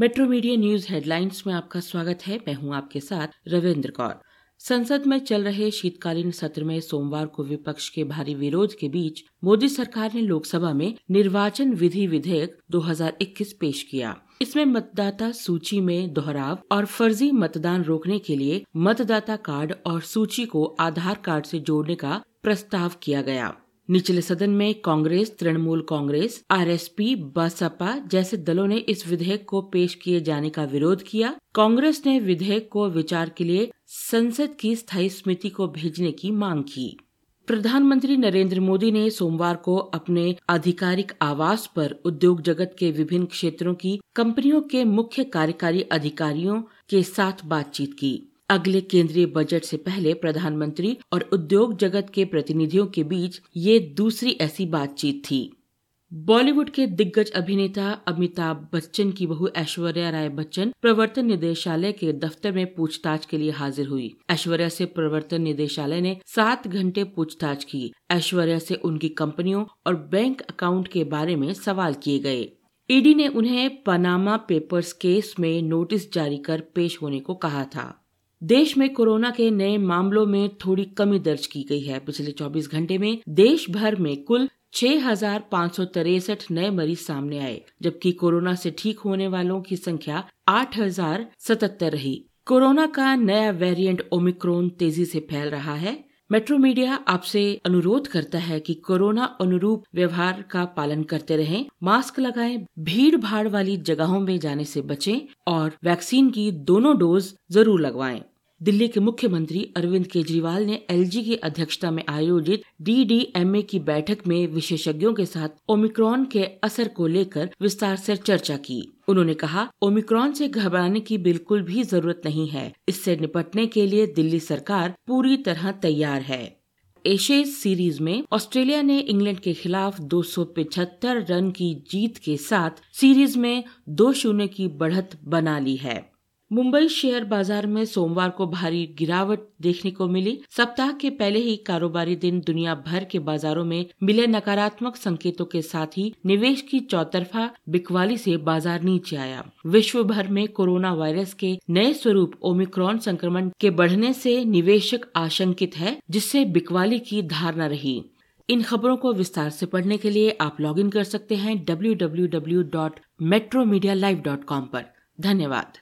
Metro media news headlines में आपका स्वागत है। मैं हूँ आपके साथ रविंद्र कौर। संसद में चल रहे शीतकालीन सत्र में सोमवार को विपक्ष के भारी विरोध के बीच मोदी सरकार ने लोकसभा में निर्वाचन विधि विधेयक 2021 पेश किया। इसमें मतदाता सूची में दोहराव और फर्जी मतदान रोकने के लिए मतदाता कार्ड और सूची को आधार कार्ड से जोड़ने का प्रस्ताव किया गया। निचले सदन में कांग्रेस, तृणमूल कांग्रेस आरएसपी बसपा जैसे दलों ने इस विधेयक को पेश किए जाने का विरोध किया। कांग्रेस ने विधेयक को विचार के लिए संसद की स्थायी समिति को भेजने की मांग की। प्रधानमंत्री नरेंद्र मोदी ने सोमवार को अपने आधिकारिक आवास पर उद्योग जगत के विभिन्न क्षेत्रों की कंपनियों के मुख्य कार्यकारी अधिकारियों के साथ बातचीत की। अगले केंद्रीय बजट से पहले प्रधानमंत्री और उद्योग जगत के प्रतिनिधियों के बीच ये दूसरी ऐसी बातचीत थी। बॉलीवुड के दिग्गज अभिनेता अमिताभ बच्चन की बहू ऐश्वर्या राय बच्चन प्रवर्तन निदेशालय के दफ्तर में पूछताछ के लिए हाजिर हुई। ऐश्वर्या से प्रवर्तन निदेशालय ने सात घंटे पूछताछ की। ऐश्वर्या से उनकी कंपनियों और बैंक अकाउंट के बारे में सवाल किए गए। ईडी ने उन्हें पनामा पेपर्स केस में नोटिस जारी कर पेश होने को कहा था। देश में कोरोना के नए मामलों में थोड़ी कमी दर्ज की गई है। पिछले 24 घंटे में देश भर में कुल छह नए मरीज़ सामने आए जबकि कोरोना से ठीक होने वालों की संख्या आठ हज़ार सतहत्तर रही। कोरोना का नया वेरिएंट ओमिक्रोन तेज़ी से फैल रहा है। मेट्रो मीडिया आपसे अनुरोध करता है कि कोरोना अनुरूप व्यवहार का पालन करते रहें, मास्क लगाएँ, भीड़ भाड़ वाली जगहों में जाने से बचें और वैक्सीन की दोनों डोज ज़रूर लगवाएँ। दिल्ली के मुख्यमंत्री अरविंद केजरीवाल ने एलजी की अध्यक्षता में आयोजित डीडीएमए की बैठक में विशेषज्ञों के साथ ओमिक्रॉन के असर को लेकर विस्तार से चर्चा की। उन्होंने कहा, ओमिक्रॉन से घबराने की बिल्कुल भी ज़रूरत नहीं है। इससे निपटने के लिए दिल्ली सरकार पूरी तरह तैयार है। एशिया सीरीज़ में ऑस्ट्रेलिया ने इंग्लैंड के खिलाफ 275 रन की जीत के साथ सीरीज़ में दो शून्य की बढ़त बना ली है। मुंबई शेयर बाज़ार में सोमवार को भारी गिरावट देखने को मिली। सप्ताह के पहले ही कारोबारी दिन दुनिया भर के बाजारों में मिले नकारात्मक संकेतों के साथ ही निवेश की चौतरफा बिकवाली से बाज़ार नीचे आया। विश्व भर में कोरोना वायरस के नए स्वरूप ओमिक्रॉन संक्रमण के बढ़ने से निवेशक आशंकित है, जिससे बिकवाली की धारणा रही। इन खबरों को विस्तार से पढ़ने के लिए आप लॉगिन कर सकते हैं W W W dot Metro Media Live dot com धन्यवाद।